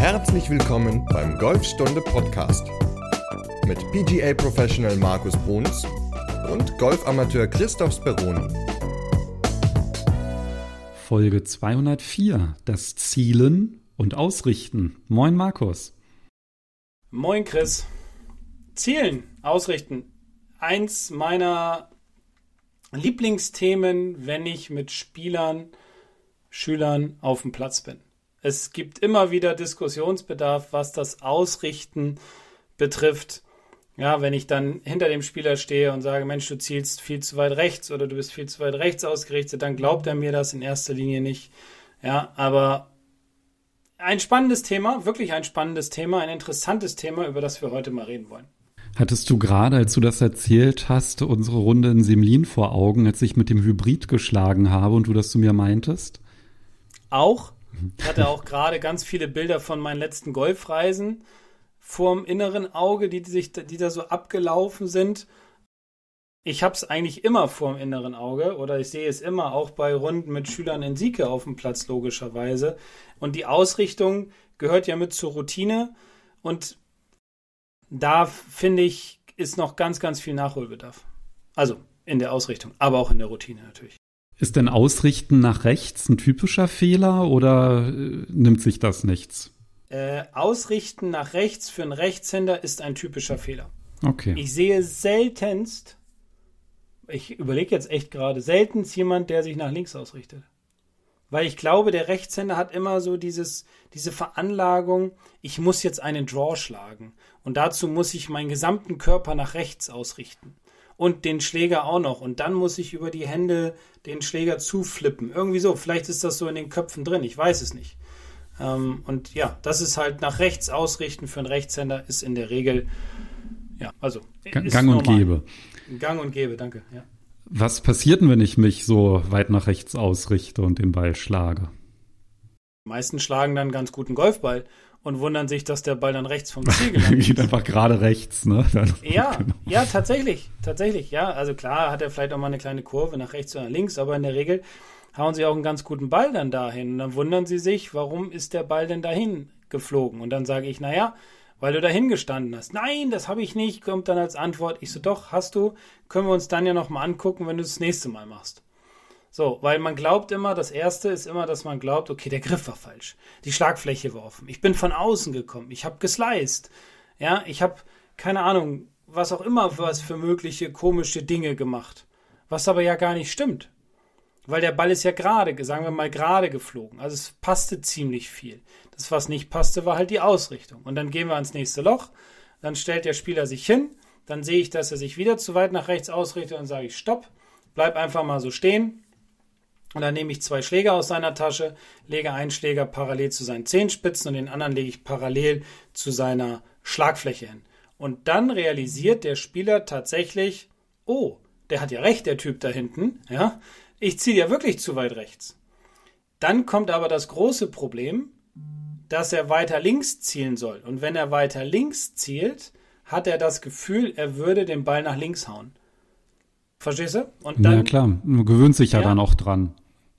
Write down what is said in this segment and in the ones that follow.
Herzlich willkommen beim Golfstunde Podcast mit PGA Professional Markus Bruns und Golfamateur Christoph Speroni. Folge 204, das Zielen und Ausrichten. Moin Markus. Moin Chris. Zielen, ausrichten. Eins meiner Lieblingsthemen, wenn ich mit Spielern, Schülern auf dem Platz bin. Es gibt immer wieder Diskussionsbedarf, was das Ausrichten betrifft. Ja, wenn ich dann hinter dem Spieler stehe und sage, Mensch, du zielst viel zu weit rechts oder du bist viel zu weit rechts ausgerichtet, dann glaubt er mir das in erster Linie nicht. Ja, aber ein spannendes Thema, wirklich ein spannendes Thema, ein interessantes Thema, über das wir heute mal reden wollen. Hattest du gerade, als du das erzählt hast, unsere Runde in Semlin vor Augen, als ich mit dem Hybrid geschlagen habe und du das zu mir meintest? Auch. Ich hatte auch gerade ganz viele Bilder von meinen letzten Golfreisen vorm inneren Auge, die, sich, die da so abgelaufen sind. Ich habe es eigentlich immer vorm inneren Auge oder ich sehe es immer auch bei Runden mit Schülern in Sieke auf dem Platz, logischerweise. Und die Ausrichtung gehört ja mit zur Routine. Und da finde ich, ist noch ganz, ganz viel Nachholbedarf. Also in der Ausrichtung, aber auch in der Routine natürlich. Ist denn Ausrichten nach rechts ein typischer Fehler oder äh, nimmt sich das nichts? Äh, Ausrichten nach rechts für einen Rechtshänder ist ein typischer Fehler. Okay. Ich sehe seltenst, ich überlege jetzt echt gerade, seltenst jemand, der sich nach links ausrichtet. Weil ich glaube, der Rechtshänder hat immer so dieses, diese Veranlagung, ich muss jetzt einen Draw schlagen. Und dazu muss ich meinen gesamten Körper nach rechts ausrichten und den Schläger auch noch. Und dann muss ich über die Hände den Schläger zuflippen. Irgendwie so. Vielleicht ist das so in den Köpfen drin. Ich weiß es nicht. Ähm, und ja, das ist halt nach rechts ausrichten für einen Rechtshänder ist in der Regel, ja, also. Gang normal. und Gäbe. Gang und Gäbe, danke, ja. Was passiert denn, wenn ich mich so weit nach rechts ausrichte und den Ball schlage? Die meisten schlagen dann ganz guten Golfball und wundern sich, dass der Ball dann rechts vom Ziel gelandet Geht einfach gerade rechts, ne? Dann, ja, genau. ja, tatsächlich, tatsächlich, ja. Also klar hat er vielleicht auch mal eine kleine Kurve nach rechts oder nach links, aber in der Regel hauen sie auch einen ganz guten Ball dann dahin. Und dann wundern sie sich, warum ist der Ball denn dahin geflogen? Und dann sage ich, naja, weil du dahin gestanden hast. Nein, das habe ich nicht, kommt dann als Antwort. Ich so, doch, hast du, können wir uns dann ja nochmal angucken, wenn du es das nächste Mal machst. So, weil man glaubt immer, das erste ist immer, dass man glaubt, okay, der Griff war falsch. Die Schlagfläche war offen. Ich bin von außen gekommen. Ich habe gesliced. Ja, ich habe, keine Ahnung, was auch immer was für mögliche komische Dinge gemacht. Was aber ja gar nicht stimmt. Weil der Ball ist ja gerade, sagen wir mal, gerade geflogen. Also es passte ziemlich viel. Das, was nicht passte, war halt die Ausrichtung. Und dann gehen wir ans nächste Loch. Dann stellt der Spieler sich hin. Dann sehe ich, dass er sich wieder zu weit nach rechts ausrichtet. Dann sage ich Stopp. Bleib einfach mal so stehen und dann nehme ich zwei Schläger aus seiner Tasche, lege einen Schläger parallel zu seinen Zehenspitzen und den anderen lege ich parallel zu seiner Schlagfläche hin. Und dann realisiert der Spieler tatsächlich, oh, der hat ja recht, der Typ da hinten, ja, ich ziehe ja wirklich zu weit rechts. Dann kommt aber das große Problem, dass er weiter links zielen soll. Und wenn er weiter links zielt, hat er das Gefühl, er würde den Ball nach links hauen. Verstehst du? Und dann, ja klar, man gewöhnt sich ja, ja dann auch dran.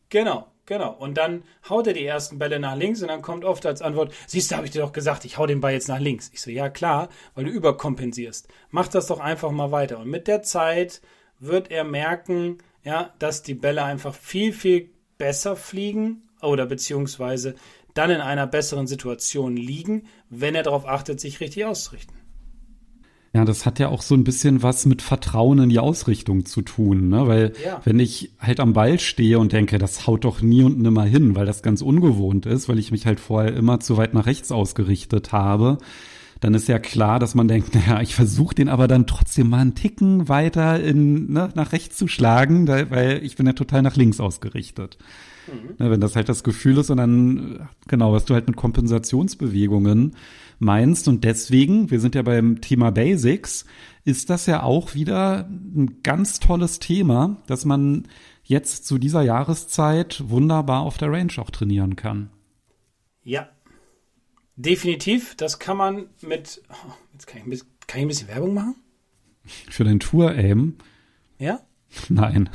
Genau, genau. Und dann haut er die ersten Bälle nach links und dann kommt oft als Antwort, siehst du, habe ich dir doch gesagt, ich hau den Ball jetzt nach links. Ich so, ja klar, weil du überkompensierst. Mach das doch einfach mal weiter. Und mit der Zeit wird er merken, ja, dass die Bälle einfach viel, viel besser fliegen oder beziehungsweise dann in einer besseren Situation liegen, wenn er darauf achtet, sich richtig auszurichten. Ja, das hat ja auch so ein bisschen was mit Vertrauen in die Ausrichtung zu tun, ne? Weil ja. wenn ich halt am Ball stehe und denke, das haut doch nie und nimmer hin, weil das ganz ungewohnt ist, weil ich mich halt vorher immer zu weit nach rechts ausgerichtet habe, dann ist ja klar, dass man denkt, naja, ich versuche den aber dann trotzdem mal einen Ticken weiter in, ne, nach rechts zu schlagen, weil ich bin ja total nach links ausgerichtet. Mhm. Ne, wenn das halt das Gefühl ist und dann, genau, was du halt mit Kompensationsbewegungen meinst. Und deswegen, wir sind ja beim Thema Basics, ist das ja auch wieder ein ganz tolles Thema, dass man jetzt zu dieser Jahreszeit wunderbar auf der Range auch trainieren kann. Ja, definitiv. Das kann man mit. Oh, jetzt kann ich, ein bisschen, kann ich ein bisschen Werbung machen? Für dein Tour-Aim? Ja? Nein.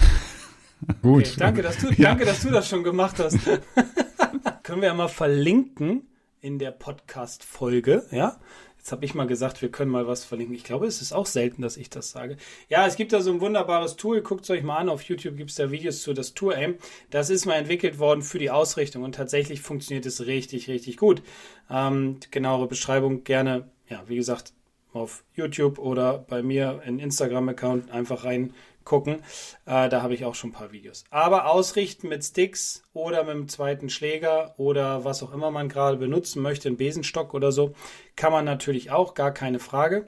Gut. Okay, danke, dass du, ja. danke, dass du das schon gemacht hast. Können wir ja mal verlinken in der Podcast-Folge, ja. Jetzt habe ich mal gesagt, wir können mal was verlinken. Ich glaube, es ist auch selten, dass ich das sage. Ja, es gibt da so ein wunderbares Tool. Guckt es euch mal an. Auf YouTube gibt es da Videos zu, das Tour Aim. Das ist mal entwickelt worden für die Ausrichtung und tatsächlich funktioniert es richtig, richtig gut. Ähm, genauere Beschreibung gerne, ja, wie gesagt, auf YouTube oder bei mir in Instagram-Account einfach rein gucken. Äh, da habe ich auch schon ein paar Videos. Aber ausrichten mit Sticks oder mit dem zweiten Schläger oder was auch immer man gerade benutzen möchte, einen Besenstock oder so, kann man natürlich auch, gar keine Frage.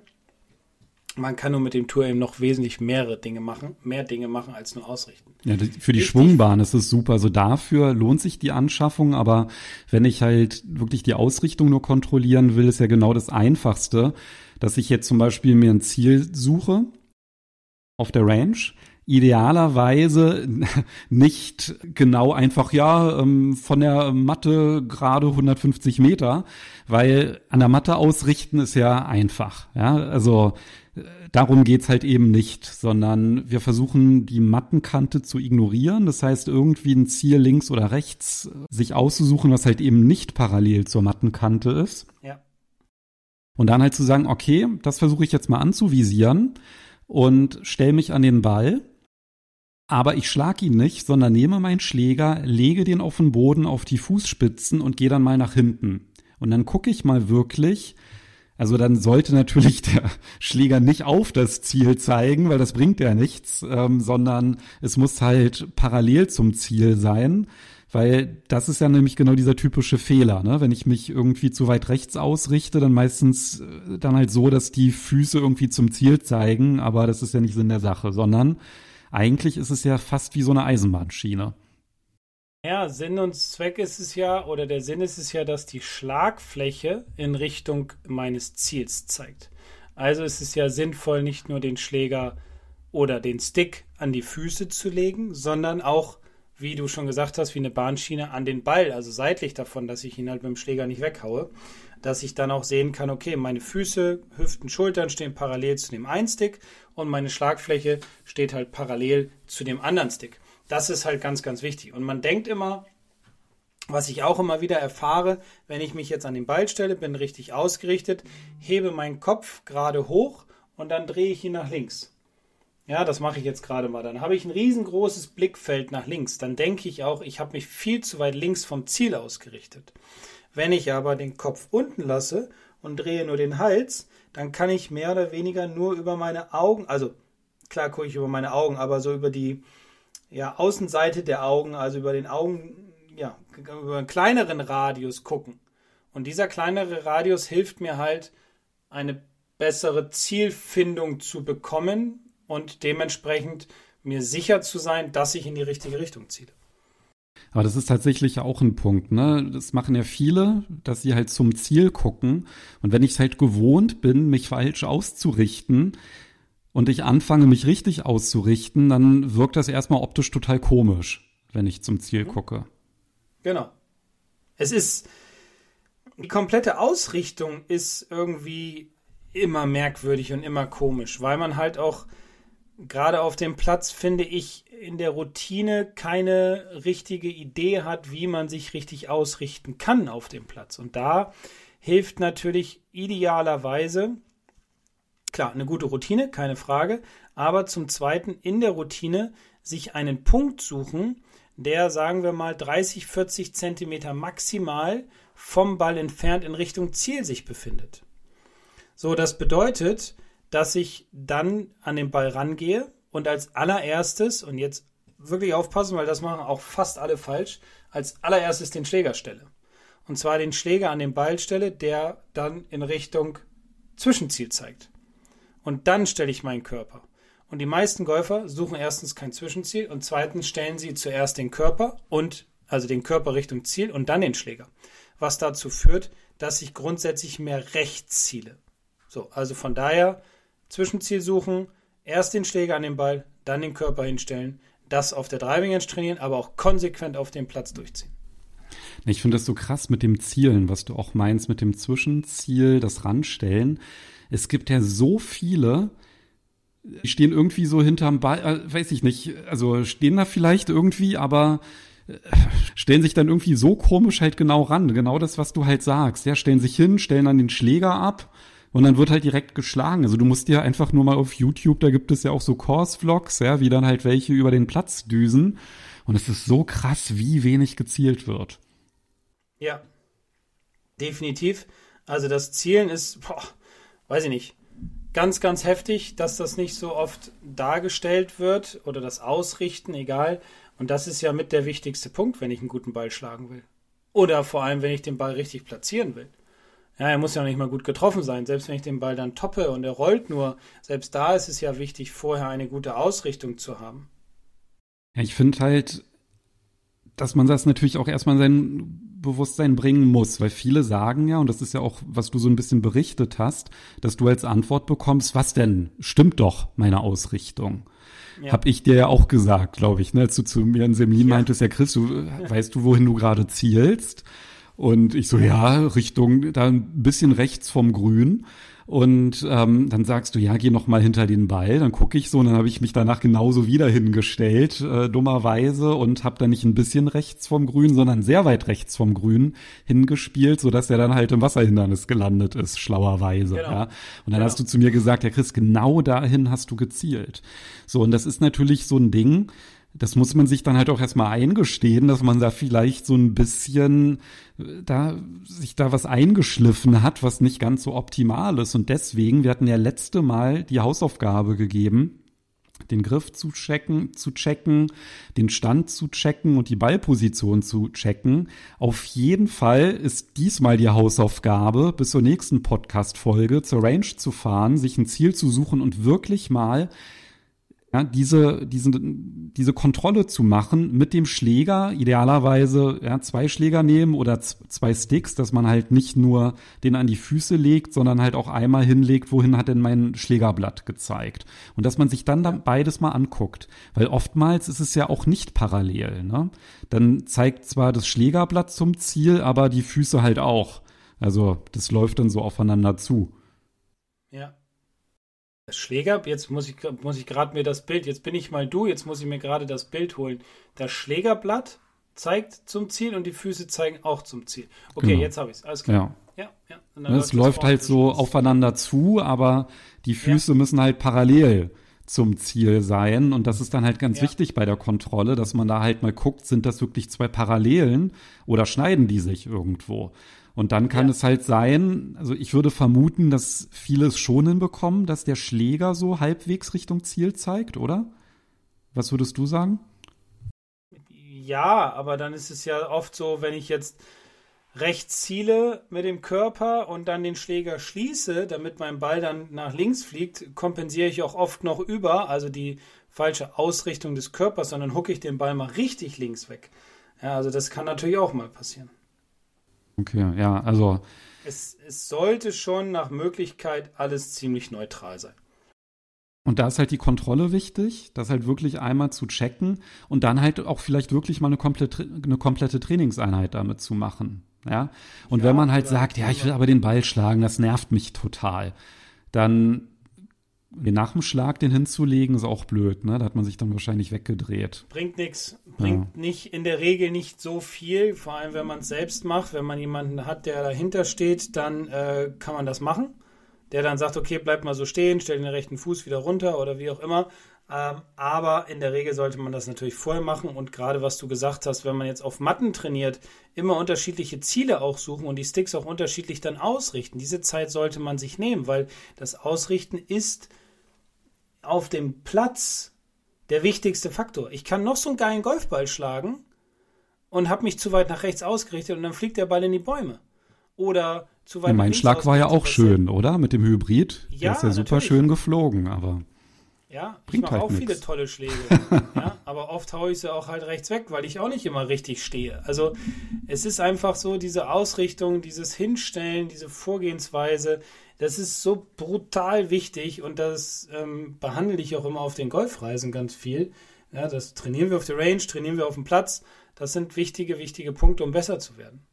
Man kann nur mit dem Tour eben noch wesentlich mehrere Dinge machen, mehr Dinge machen als nur ausrichten. Ja, für die Richtig. Schwungbahn ist es super. Also dafür lohnt sich die Anschaffung, aber wenn ich halt wirklich die Ausrichtung nur kontrollieren will, ist ja genau das Einfachste, dass ich jetzt zum Beispiel mir ein Ziel suche auf der Range. Idealerweise nicht genau einfach, ja, ähm, von der Matte gerade 150 Meter, weil an der Matte ausrichten ist ja einfach. Ja, also äh, darum geht's halt eben nicht, sondern wir versuchen die Mattenkante zu ignorieren. Das heißt, irgendwie ein Ziel links oder rechts sich auszusuchen, was halt eben nicht parallel zur Mattenkante ist. Ja. Und dann halt zu sagen, okay, das versuche ich jetzt mal anzuvisieren und stelle mich an den Ball. Aber ich schlag ihn nicht, sondern nehme meinen Schläger, lege den auf den Boden auf die Fußspitzen und gehe dann mal nach hinten. Und dann gucke ich mal wirklich, also dann sollte natürlich der Schläger nicht auf das Ziel zeigen, weil das bringt ja nichts, ähm, sondern es muss halt parallel zum Ziel sein. Weil das ist ja nämlich genau dieser typische Fehler, ne? Wenn ich mich irgendwie zu weit rechts ausrichte, dann meistens äh, dann halt so, dass die Füße irgendwie zum Ziel zeigen, aber das ist ja nicht Sinn der Sache, sondern eigentlich ist es ja fast wie so eine Eisenbahnschiene. Ja, Sinn und Zweck ist es ja, oder der Sinn ist es ja, dass die Schlagfläche in Richtung meines Ziels zeigt. Also ist es ja sinnvoll, nicht nur den Schläger oder den Stick an die Füße zu legen, sondern auch wie du schon gesagt hast, wie eine Bahnschiene an den Ball, also seitlich davon, dass ich ihn halt mit dem Schläger nicht weghaue, dass ich dann auch sehen kann, okay, meine Füße, Hüften, Schultern stehen parallel zu dem einen Stick und meine Schlagfläche steht halt parallel zu dem anderen Stick. Das ist halt ganz, ganz wichtig. Und man denkt immer, was ich auch immer wieder erfahre, wenn ich mich jetzt an den Ball stelle, bin richtig ausgerichtet, hebe meinen Kopf gerade hoch und dann drehe ich ihn nach links. Ja, das mache ich jetzt gerade mal. Dann habe ich ein riesengroßes Blickfeld nach links. Dann denke ich auch, ich habe mich viel zu weit links vom Ziel ausgerichtet. Wenn ich aber den Kopf unten lasse und drehe nur den Hals, dann kann ich mehr oder weniger nur über meine Augen, also klar gucke ich über meine Augen, aber so über die ja, Außenseite der Augen, also über den Augen, ja, über einen kleineren Radius gucken. Und dieser kleinere Radius hilft mir halt, eine bessere Zielfindung zu bekommen, und dementsprechend mir sicher zu sein, dass ich in die richtige Richtung ziele. Aber das ist tatsächlich auch ein Punkt, ne? Das machen ja viele, dass sie halt zum Ziel gucken. Und wenn ich es halt gewohnt bin, mich falsch auszurichten und ich anfange, mich richtig auszurichten, dann wirkt das erstmal optisch total komisch, wenn ich zum Ziel mhm. gucke. Genau. Es ist, die komplette Ausrichtung ist irgendwie immer merkwürdig und immer komisch, weil man halt auch gerade auf dem Platz, finde ich, in der Routine keine richtige Idee hat, wie man sich richtig ausrichten kann auf dem Platz. Und da hilft natürlich idealerweise, klar, eine gute Routine, keine Frage, aber zum Zweiten in der Routine sich einen Punkt suchen, der, sagen wir mal, 30, 40 Zentimeter maximal vom Ball entfernt in Richtung Ziel sich befindet. So, das bedeutet, dass ich dann an den Ball rangehe und als allererstes, und jetzt wirklich aufpassen, weil das machen auch fast alle falsch, als allererstes den Schläger stelle. Und zwar den Schläger an den Ball stelle, der dann in Richtung Zwischenziel zeigt. Und dann stelle ich meinen Körper. Und die meisten Golfer suchen erstens kein Zwischenziel und zweitens stellen sie zuerst den Körper und also den Körper Richtung Ziel und dann den Schläger. Was dazu führt, dass ich grundsätzlich mehr rechts ziele. So, also von daher Zwischenziel suchen, erst den Schläger an den Ball, dann den Körper hinstellen, das auf der Driving Range trainieren, aber auch konsequent auf dem Platz durchziehen. Ich finde das so krass mit dem Zielen, was du auch meinst, mit dem Zwischenziel, das Ranstellen. Es gibt ja so viele, die stehen irgendwie so hinterm Ball, äh, weiß ich nicht, also stehen da vielleicht irgendwie, aber stellen sich dann irgendwie so komisch halt genau ran. Genau das, was du halt sagst. Ja, stellen sich hin, stellen dann den Schläger ab und dann wird halt direkt geschlagen. Also du musst dir einfach nur mal auf YouTube, da gibt es ja auch so Course-Vlogs, ja, wie dann halt welche über den Platz düsen. Und es ist so krass, wie wenig gezielt wird. Ja, definitiv. Also das Zielen ist, boah, weiß ich nicht, ganz, ganz heftig, dass das nicht so oft dargestellt wird oder das Ausrichten, egal. Und das ist ja mit der wichtigste Punkt, wenn ich einen guten Ball schlagen will. Oder vor allem, wenn ich den Ball richtig platzieren will. Ja, er muss ja nicht mal gut getroffen sein. Selbst wenn ich den Ball dann toppe und er rollt nur, selbst da ist es ja wichtig, vorher eine gute Ausrichtung zu haben. Ja, ich finde halt, dass man das natürlich auch erstmal in sein Bewusstsein bringen muss, weil viele sagen ja, und das ist ja auch, was du so ein bisschen berichtet hast, dass du als Antwort bekommst, was denn? Stimmt doch meine Ausrichtung. Ja. Hab ich dir ja auch gesagt, glaube ich, ne, als du zu mir in Semin ja. meintest, ja Chris, du weißt du, wohin du gerade zielst? Und ich so, ja, Richtung, da ein bisschen rechts vom Grün. Und ähm, dann sagst du, ja, geh noch mal hinter den Ball. Dann gucke ich so und dann habe ich mich danach genauso wieder hingestellt, äh, dummerweise, und habe dann nicht ein bisschen rechts vom Grün, sondern sehr weit rechts vom Grün hingespielt, sodass er dann halt im Wasserhindernis gelandet ist, schlauerweise. Genau. Ja. Und dann genau. hast du zu mir gesagt, ja Chris, genau dahin hast du gezielt. So, und das ist natürlich so ein Ding, das muss man sich dann halt auch erstmal eingestehen, dass man da vielleicht so ein bisschen äh, da sich da was eingeschliffen hat, was nicht ganz so optimal ist. Und deswegen, wir hatten ja letzte Mal die Hausaufgabe gegeben, den Griff zu checken, zu checken, den Stand zu checken und die Ballposition zu checken. Auf jeden Fall ist diesmal die Hausaufgabe, bis zur nächsten Podcast-Folge zur Range zu fahren, sich ein Ziel zu suchen und wirklich mal ja, diese, diese, diese Kontrolle zu machen mit dem Schläger, idealerweise ja, zwei Schläger nehmen oder zwei Sticks, dass man halt nicht nur den an die Füße legt, sondern halt auch einmal hinlegt, wohin hat denn mein Schlägerblatt gezeigt. Und dass man sich dann, dann beides mal anguckt. Weil oftmals ist es ja auch nicht parallel. Ne? Dann zeigt zwar das Schlägerblatt zum Ziel, aber die Füße halt auch. Also das läuft dann so aufeinander zu. Schläger, jetzt muss ich, muss ich gerade mir das Bild, jetzt bin ich mal du, jetzt muss ich mir gerade das Bild holen. Das Schlägerblatt zeigt zum Ziel und die Füße zeigen auch zum Ziel. Okay, genau. jetzt habe ich es. Alles klar. Ja. Ja, ja. Es läuft halt so aufeinander zu, aber die Füße ja. müssen halt parallel zum Ziel sein. Und das ist dann halt ganz ja. wichtig bei der Kontrolle, dass man da halt mal guckt, sind das wirklich zwei Parallelen oder schneiden die sich irgendwo? Und dann kann ja. es halt sein, also ich würde vermuten, dass viele es schon hinbekommen, dass der Schläger so halbwegs Richtung Ziel zeigt, oder? Was würdest du sagen? Ja, aber dann ist es ja oft so, wenn ich jetzt rechts ziele mit dem Körper und dann den Schläger schließe, damit mein Ball dann nach links fliegt, kompensiere ich auch oft noch über, also die falsche Ausrichtung des Körpers, sondern hucke ich den Ball mal richtig links weg. Ja, also das kann natürlich auch mal passieren. Okay, ja, also. Es, es sollte schon nach Möglichkeit alles ziemlich neutral sein. Und da ist halt die Kontrolle wichtig, das halt wirklich einmal zu checken und dann halt auch vielleicht wirklich mal eine komplette, eine komplette Trainingseinheit damit zu machen. Ja. Und ja, wenn man halt sagt, ja, ich will aber den Ball schlagen, das nervt mich total, dann nach dem Schlag den hinzulegen, ist auch blöd, ne? Da hat man sich dann wahrscheinlich weggedreht. Bringt nichts. Bringt ja. nicht in der Regel nicht so viel, vor allem wenn man es selbst macht. Wenn man jemanden hat, der dahinter steht, dann äh, kann man das machen. Der dann sagt, okay, bleib mal so stehen, stell den rechten Fuß wieder runter oder wie auch immer. Ähm, aber in der Regel sollte man das natürlich vorher machen und gerade was du gesagt hast, wenn man jetzt auf Matten trainiert, immer unterschiedliche Ziele auch suchen und die Sticks auch unterschiedlich dann ausrichten. Diese Zeit sollte man sich nehmen, weil das Ausrichten ist auf dem Platz der wichtigste Faktor. Ich kann noch so einen geilen Golfball schlagen und habe mich zu weit nach rechts ausgerichtet und dann fliegt der Ball in die Bäume. Oder zu weit ja, Mein Schlag war ja auch schön, oder? Mit dem Hybrid. Ja, der ist ja super natürlich. schön geflogen, aber. Ja, ich mache halt auch nix. viele tolle Schläge. ja, aber oft haue ich sie auch halt rechts weg, weil ich auch nicht immer richtig stehe. Also es ist einfach so, diese Ausrichtung, dieses Hinstellen, diese Vorgehensweise, das ist so brutal wichtig und das ähm, behandle ich auch immer auf den Golfreisen ganz viel. Ja, das trainieren wir auf der Range, trainieren wir auf dem Platz. Das sind wichtige, wichtige Punkte, um besser zu werden.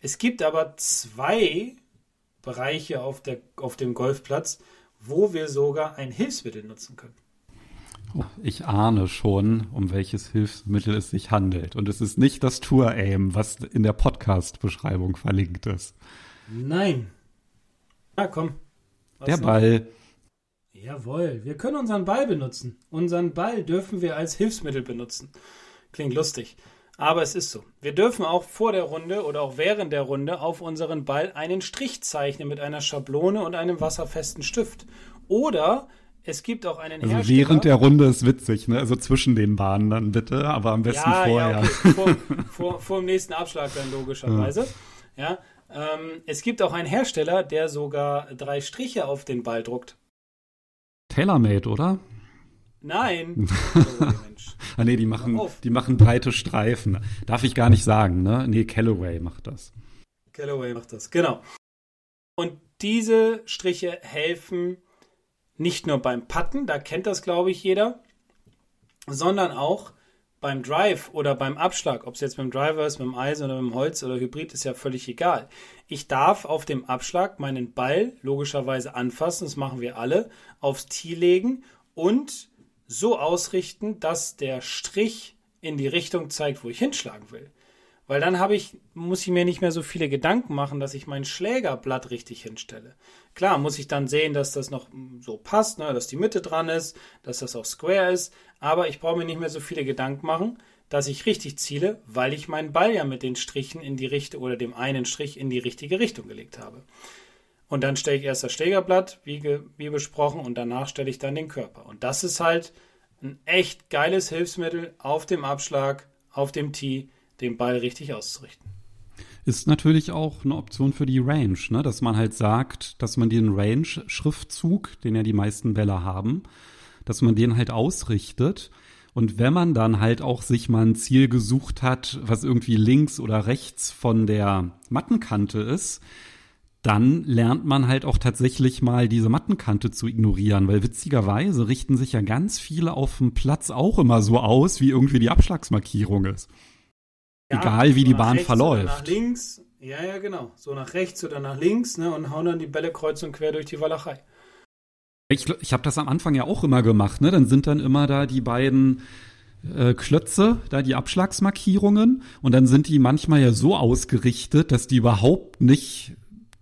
Es gibt aber zwei Bereiche auf, der, auf dem Golfplatz, wo wir sogar ein Hilfsmittel nutzen können. Ich ahne schon, um welches Hilfsmittel es sich handelt. Und es ist nicht das Tour-Aim, was in der Podcast-Beschreibung verlinkt ist. Nein. Na komm. der noch? Ball. Jawohl, wir können unseren Ball benutzen. Unseren Ball dürfen wir als Hilfsmittel benutzen. Klingt lustig. Aber es ist so. Wir dürfen auch vor der Runde oder auch während der Runde auf unseren Ball einen Strich zeichnen mit einer Schablone und einem wasserfesten Stift. Oder es gibt auch einen also Hersteller. Während der Runde ist witzig, ne? Also zwischen den Bahnen dann bitte, aber am besten ja, vorher. Ja, okay. vor, vor, vor, dem nächsten Abschlag dann logischerweise. Ja. ja ähm, es gibt auch einen Hersteller, der sogar drei Striche auf den Ball druckt. TaylorMade, oder? Nein. Oh, ah, nee, die machen, die machen breite Streifen. Darf ich gar nicht sagen, ne? Nee, Callaway macht das. Callaway macht das, genau. Und diese Striche helfen nicht nur beim Putten, da kennt das, glaube ich, jeder, sondern auch beim Drive oder beim Abschlag, ob es jetzt mit dem Driver ist, mit dem Eisen oder mit dem Holz oder Hybrid, ist ja völlig egal. Ich darf auf dem Abschlag meinen Ball logischerweise anfassen, das machen wir alle, aufs Tee legen und so ausrichten, dass der Strich in die Richtung zeigt, wo ich hinschlagen will. Weil dann habe ich, muss ich mir nicht mehr so viele Gedanken machen, dass ich mein Schlägerblatt richtig hinstelle. Klar, muss ich dann sehen, dass das noch so passt, ne, dass die Mitte dran ist, dass das auch square ist, aber ich brauche mir nicht mehr so viele Gedanken machen, dass ich richtig ziele, weil ich meinen Ball ja mit den Strichen in die Richtung oder dem einen Strich in die richtige Richtung gelegt habe. Und dann stelle ich erst das Schlägerblatt, wie, wie besprochen, und danach stelle ich dann den Körper. Und das ist halt ein echt geiles Hilfsmittel auf dem Abschlag, auf dem Tee, den Ball richtig auszurichten. Ist natürlich auch eine Option für die Range, ne? dass man halt sagt, dass man den Range-Schriftzug, den ja die meisten Bälle haben, dass man den halt ausrichtet. Und wenn man dann halt auch sich mal ein Ziel gesucht hat, was irgendwie links oder rechts von der Mattenkante ist, dann lernt man halt auch tatsächlich mal diese Mattenkante zu ignorieren, weil witzigerweise richten sich ja ganz viele auf dem Platz auch immer so aus, wie irgendwie die Abschlagsmarkierung ist. Ja, Egal wie die Bahn verläuft. nach links, ja, ja, genau. So nach rechts oder nach links, ne, und hauen dann die Bälle kreuz und quer durch die Walachei. Ich, ich habe das am Anfang ja auch immer gemacht, ne? Dann sind dann immer da die beiden äh, Klötze, da die Abschlagsmarkierungen, und dann sind die manchmal ja so ausgerichtet, dass die überhaupt nicht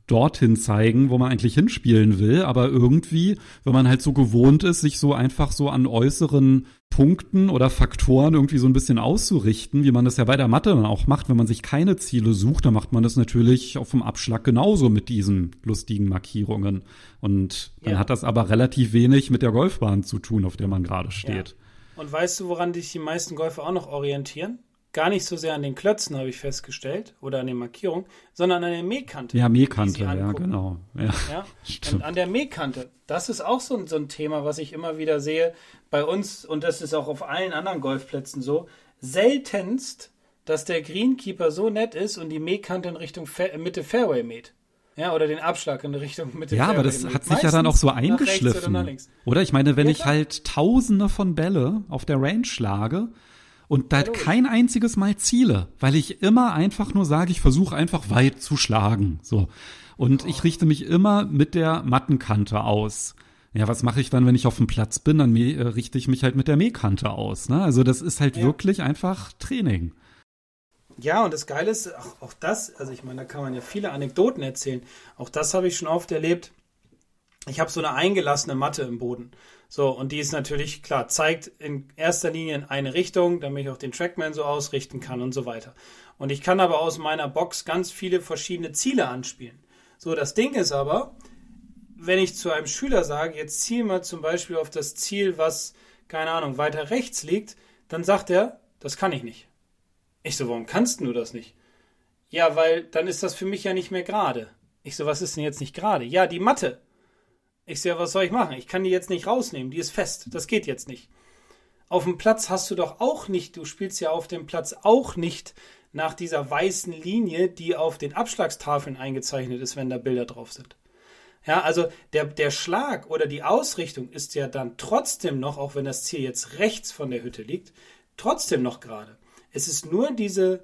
dorthin zeigen, wo man eigentlich hinspielen will, aber irgendwie, wenn man halt so gewohnt ist, sich so einfach so an äußeren Punkten oder Faktoren irgendwie so ein bisschen auszurichten, wie man das ja bei der Mathe dann auch macht, wenn man sich keine Ziele sucht, dann macht man das natürlich auf dem Abschlag genauso mit diesen lustigen Markierungen. Und dann ja. hat das aber relativ wenig mit der Golfbahn zu tun, auf der man gerade steht. Ja. Und weißt du, woran sich die meisten Golfer auch noch orientieren? Gar nicht so sehr an den Klötzen, habe ich festgestellt, oder an den Markierungen, sondern an der Mähkante. Ja, Mähkante, ja, genau. Ja, ja? Und an der Mähkante. Das ist auch so, so ein Thema, was ich immer wieder sehe bei uns, und das ist auch auf allen anderen Golfplätzen so, seltenst, dass der Greenkeeper so nett ist und die Mähkante in Richtung Fa Mitte Fairway mäht. Ja, oder den Abschlag in Richtung Mitte Ja, aber das hat sich ja dann auch so eingeschliffen. Oder, oder, ich meine, wenn ja, ich halt tausende von Bälle auf der Range schlage, und da kein einziges Mal ziele, weil ich immer einfach nur sage, ich versuche einfach weit zu schlagen. So. Und ich richte mich immer mit der Mattenkante aus. Ja, was mache ich dann, wenn ich auf dem Platz bin? Dann äh, richte ich mich halt mit der Mähkante aus. Ne? Also das ist halt ja. wirklich einfach Training. Ja, und das Geile ist, auch, auch das, also ich meine, da kann man ja viele Anekdoten erzählen. Auch das habe ich schon oft erlebt. Ich habe so eine eingelassene Matte im Boden. So, und die ist natürlich, klar, zeigt in erster Linie in eine Richtung, damit ich auch den Trackman so ausrichten kann und so weiter. Und ich kann aber aus meiner Box ganz viele verschiedene Ziele anspielen. So, das Ding ist aber, wenn ich zu einem Schüler sage, jetzt ziel mal zum Beispiel auf das Ziel, was, keine Ahnung, weiter rechts liegt, dann sagt er, das kann ich nicht. Ich so, warum kannst du das nicht? Ja, weil dann ist das für mich ja nicht mehr gerade. Ich so, was ist denn jetzt nicht gerade? Ja, die Matte. Ich sehe, was soll ich machen? Ich kann die jetzt nicht rausnehmen, die ist fest. Das geht jetzt nicht. Auf dem Platz hast du doch auch nicht, du spielst ja auf dem Platz auch nicht nach dieser weißen Linie, die auf den Abschlagstafeln eingezeichnet ist, wenn da Bilder drauf sind. Ja, also der, der Schlag oder die Ausrichtung ist ja dann trotzdem noch, auch wenn das Ziel jetzt rechts von der Hütte liegt, trotzdem noch gerade. Es ist nur diese,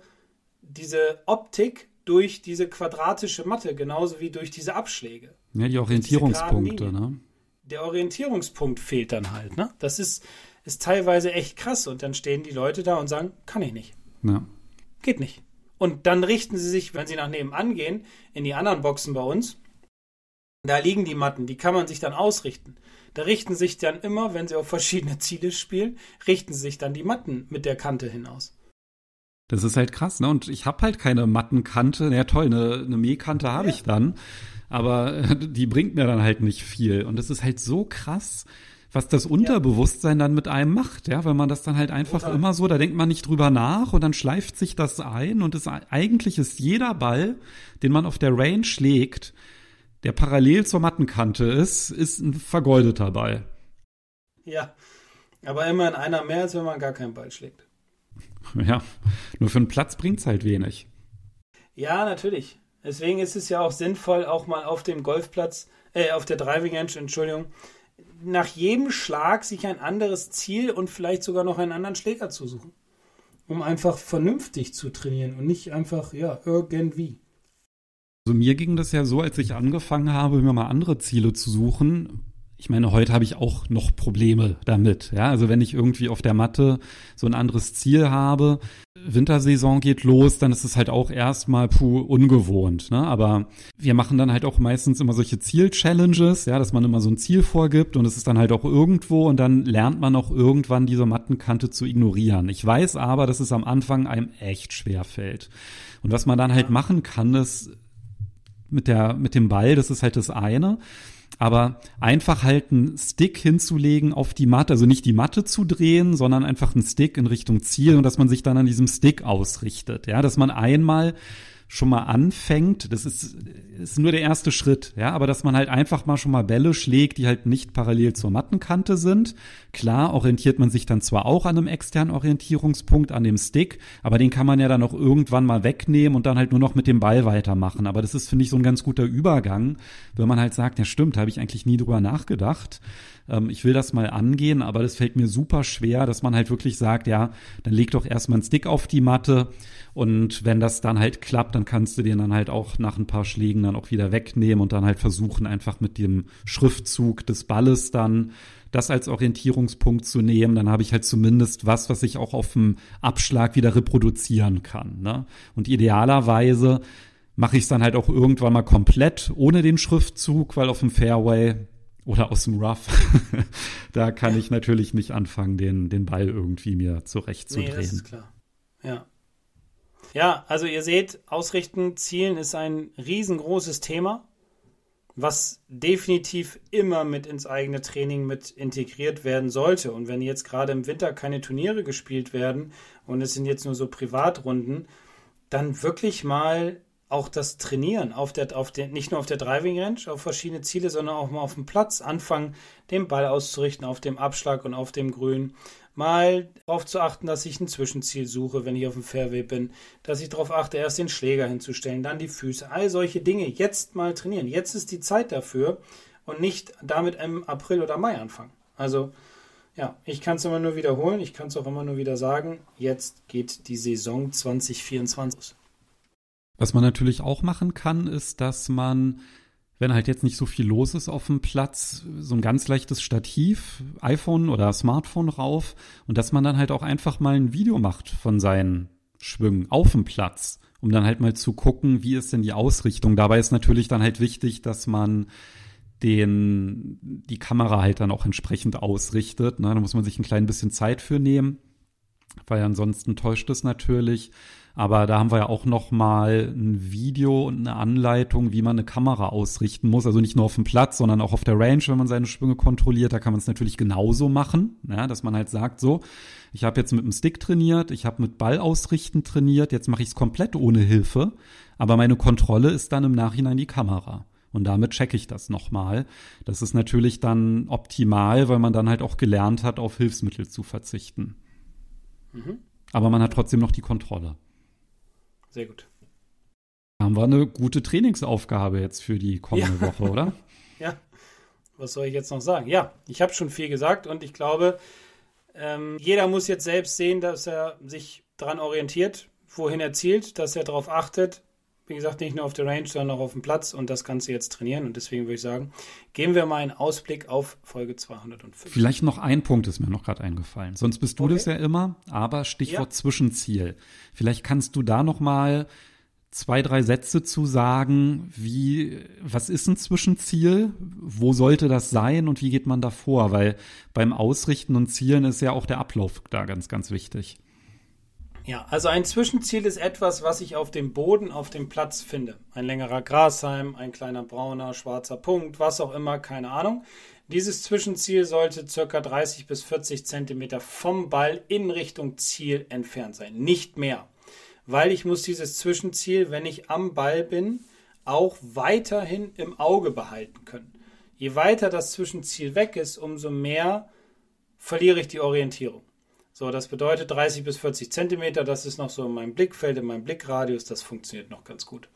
diese Optik durch diese quadratische Matte, genauso wie durch diese Abschläge. Ja, die Orientierungspunkte, ne? Der Orientierungspunkt fehlt dann halt, ne? Das ist, ist teilweise echt krass. Und dann stehen die Leute da und sagen, kann ich nicht. Ja. Geht nicht. Und dann richten sie sich, wenn sie nach nebenan gehen, in die anderen Boxen bei uns. Da liegen die Matten, die kann man sich dann ausrichten. Da richten sich dann immer, wenn sie auf verschiedene Ziele spielen, richten sich dann die Matten mit der Kante hinaus. Das ist halt krass, ne? Und ich habe halt keine Mattenkante. Ja, toll, eine, eine Mähkante habe ja. ich dann. Aber die bringt mir dann halt nicht viel. Und das ist halt so krass, was das Unterbewusstsein dann mit einem macht, ja, wenn man das dann halt einfach Total. immer so, da denkt man nicht drüber nach und dann schleift sich das ein und es eigentlich ist jeder Ball, den man auf der Range schlägt, der parallel zur Mattenkante ist, ist ein vergoldeter Ball. Ja, aber immerhin einer mehr, als wenn man gar keinen Ball schlägt. Ja, nur für einen Platz bringt es halt wenig. Ja, natürlich. Deswegen ist es ja auch sinnvoll, auch mal auf dem Golfplatz, äh, auf der Driving Range, Entschuldigung, nach jedem Schlag sich ein anderes Ziel und vielleicht sogar noch einen anderen Schläger zu suchen. Um einfach vernünftig zu trainieren und nicht einfach, ja, irgendwie. Also mir ging das ja so, als ich angefangen habe, mir mal andere Ziele zu suchen, ich meine, heute habe ich auch noch Probleme damit. Ja, also wenn ich irgendwie auf der Matte so ein anderes Ziel habe, Wintersaison geht los, dann ist es halt auch erstmal puh ungewohnt. Ne? Aber wir machen dann halt auch meistens immer solche Ziel-Challenges, ja, dass man immer so ein Ziel vorgibt und es ist dann halt auch irgendwo und dann lernt man auch irgendwann diese Mattenkante zu ignorieren. Ich weiß aber, dass es am Anfang einem echt schwer fällt. Und was man dann halt machen kann, ist mit der, mit dem Ball, das ist halt das eine. Aber einfach halt einen Stick hinzulegen auf die Matte, also nicht die Matte zu drehen, sondern einfach einen Stick in Richtung Ziel und dass man sich dann an diesem Stick ausrichtet. Ja, dass man einmal schon mal anfängt, das ist, ist nur der erste Schritt, ja, aber dass man halt einfach mal schon mal Bälle schlägt, die halt nicht parallel zur Mattenkante sind. Klar orientiert man sich dann zwar auch an einem externen Orientierungspunkt, an dem Stick, aber den kann man ja dann auch irgendwann mal wegnehmen und dann halt nur noch mit dem Ball weitermachen. Aber das ist, finde ich, so ein ganz guter Übergang, wenn man halt sagt, ja stimmt, habe ich eigentlich nie drüber nachgedacht ähm, ich will das mal angehen, aber das fällt mir super schwer, dass man halt wirklich sagt, ja, dann leg doch erstmal einen Stick auf die Matte und wenn das dann halt klappt, dann kannst du den dann halt auch nach ein paar Schlägen dann auch wieder wegnehmen und dann halt versuchen, einfach mit dem Schriftzug des Balles dann das als Orientierungspunkt zu nehmen, dann habe ich halt zumindest was, was ich auch auf dem Abschlag wieder reproduzieren kann. Ne? Und idealerweise mache ich es dann halt auch irgendwann mal komplett ohne den Schriftzug, weil auf dem Fairway oder aus dem Rough, da kann ich natürlich nicht anfangen, den, den Ball irgendwie mir zurechtzudrehen. Nee, das ist klar. Ja. Ja, also ihr seht, Ausrichten, Zielen ist ein riesengroßes Thema, was definitiv immer mit ins eigene Training mit integriert werden sollte. Und wenn jetzt gerade im Winter keine Turniere gespielt werden und es sind jetzt nur so Privatrunden, dann wirklich mal auch das Trainieren auf der, auf der, nicht nur auf der Driving Range, auf verschiedene Ziele, sondern auch mal auf dem Platz anfangen, den Ball auszurichten auf dem Abschlag und auf dem Grün. Mal darauf zu achten, dass ich ein Zwischenziel suche, wenn ich auf dem Fairway bin, dass ich darauf achte, erst den Schläger hinzustellen, dann die Füße, all solche Dinge jetzt mal trainieren. Jetzt ist die Zeit dafür und nicht damit im April oder Mai anfangen. Also ja, ich kann es immer nur wiederholen, ich kann es auch immer nur wieder sagen, jetzt geht die Saison 2024 Was man natürlich auch machen kann, ist, dass man wenn halt jetzt nicht so viel los ist auf dem Platz, so ein ganz leichtes Stativ, iPhone oder Smartphone rauf und dass man dann halt auch einfach mal ein Video macht von seinen Schwüngen auf dem Platz, um dann halt mal zu gucken, wie ist denn die Ausrichtung. Dabei ist natürlich dann halt wichtig, dass man den, die Kamera halt dann auch entsprechend ausrichtet. Ne? Da muss man sich ein klein bisschen Zeit für nehmen, weil ansonsten täuscht es natürlich. Aber da haben wir ja auch noch mal ein Video und eine Anleitung, wie man eine Kamera ausrichten muss. Also nicht nur auf dem Platz, sondern auch auf der Range, wenn man seine Schwünge kontrolliert. Da kann man es natürlich genauso machen, ja, dass man halt sagt, so, ich habe jetzt mit dem Stick trainiert, ich habe mit Ball ausrichten trainiert, jetzt mache ich es komplett ohne Hilfe. Aber meine Kontrolle ist dann im Nachhinein die Kamera. Und damit checke ich das nochmal. Das ist natürlich dann optimal, weil man dann halt auch gelernt hat, auf Hilfsmittel zu verzichten. Mhm. Aber man hat trotzdem noch die Kontrolle. Sehr gut. Haben wir eine gute Trainingsaufgabe jetzt für die kommende ja. Woche, oder? ja. Was soll ich jetzt noch sagen? Ja, ich habe schon viel gesagt und ich glaube, ähm, jeder muss jetzt selbst sehen, dass er sich daran orientiert, wohin er zielt, dass er darauf achtet, wie gesagt, nicht nur auf der Range, sondern auch auf dem Platz und das Ganze jetzt trainieren. Und deswegen würde ich sagen, geben wir mal einen Ausblick auf Folge 205. Vielleicht noch ein Punkt ist mir noch gerade eingefallen. Sonst bist du okay. das ja immer, aber Stichwort ja. Zwischenziel. Vielleicht kannst du da noch mal zwei, drei Sätze zu sagen, wie, was ist ein Zwischenziel? Wo sollte das sein und wie geht man da vor? Weil beim Ausrichten und Zielen ist ja auch der Ablauf da ganz, ganz wichtig. Ja, also ein Zwischenziel ist etwas, was ich auf dem Boden, auf dem Platz finde. Ein längerer Grashalm, ein kleiner brauner, schwarzer Punkt, was auch immer, keine Ahnung. Dieses Zwischenziel sollte circa 30 bis 40 Zentimeter vom Ball in Richtung Ziel entfernt sein. Nicht mehr. Weil ich muss dieses Zwischenziel, wenn ich am Ball bin, auch weiterhin im Auge behalten können. Je weiter das Zwischenziel weg ist, umso mehr verliere ich die Orientierung. So, das bedeutet 30 bis 40 Zentimeter, das ist noch so in meinem Blickfeld, in meinem Blickradius, das funktioniert noch ganz gut.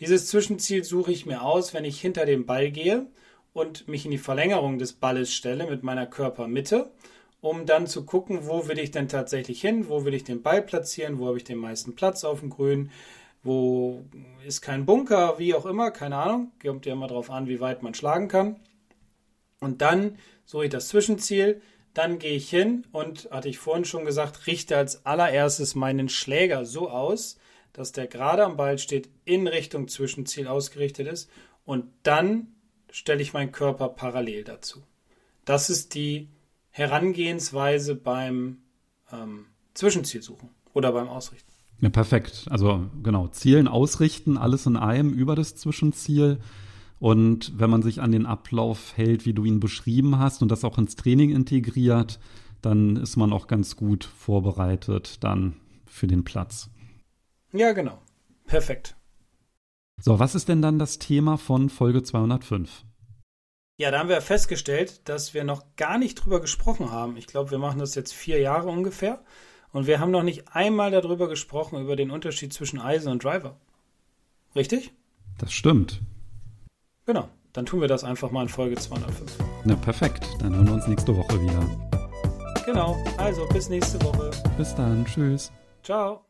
Dieses Zwischenziel suche ich mir aus, wenn ich hinter dem Ball gehe und mich in die Verlängerung des Balles stelle mit meiner Körpermitte, um dann zu gucken, wo will ich denn tatsächlich hin, wo will ich den Ball platzieren, wo habe ich den meisten Platz auf dem Grün, wo ist kein Bunker, wie auch immer, keine Ahnung, kommt ja immer darauf an, wie weit man schlagen kann. Und dann suche ich das Zwischenziel, dann gehe ich hin und, hatte ich vorhin schon gesagt, richte als allererstes meinen Schläger so aus, dass der gerade am Ball steht, in Richtung Zwischenziel ausgerichtet ist. Und dann stelle ich meinen Körper parallel dazu. Das ist die Herangehensweise beim ähm, Zwischenziel suchen oder beim Ausrichten. Ja, perfekt. Also genau, Zielen ausrichten, alles in einem über das Zwischenziel und wenn man sich an den Ablauf hält, wie du ihn beschrieben hast und das auch ins Training integriert, dann ist man auch ganz gut vorbereitet dann für den Platz. Ja, genau. Perfekt. So, was ist denn dann das Thema von Folge 205? Ja, da haben wir festgestellt, dass wir noch gar nicht drüber gesprochen haben. Ich glaube, wir machen das jetzt vier Jahre ungefähr. Und wir haben noch nicht einmal darüber gesprochen, über den Unterschied zwischen Eisen und Driver. Richtig? Das stimmt. Genau, dann tun wir das einfach mal in Folge 205. Na perfekt, dann hören wir uns nächste Woche wieder. Genau, also bis nächste Woche. Bis dann, tschüss. Ciao.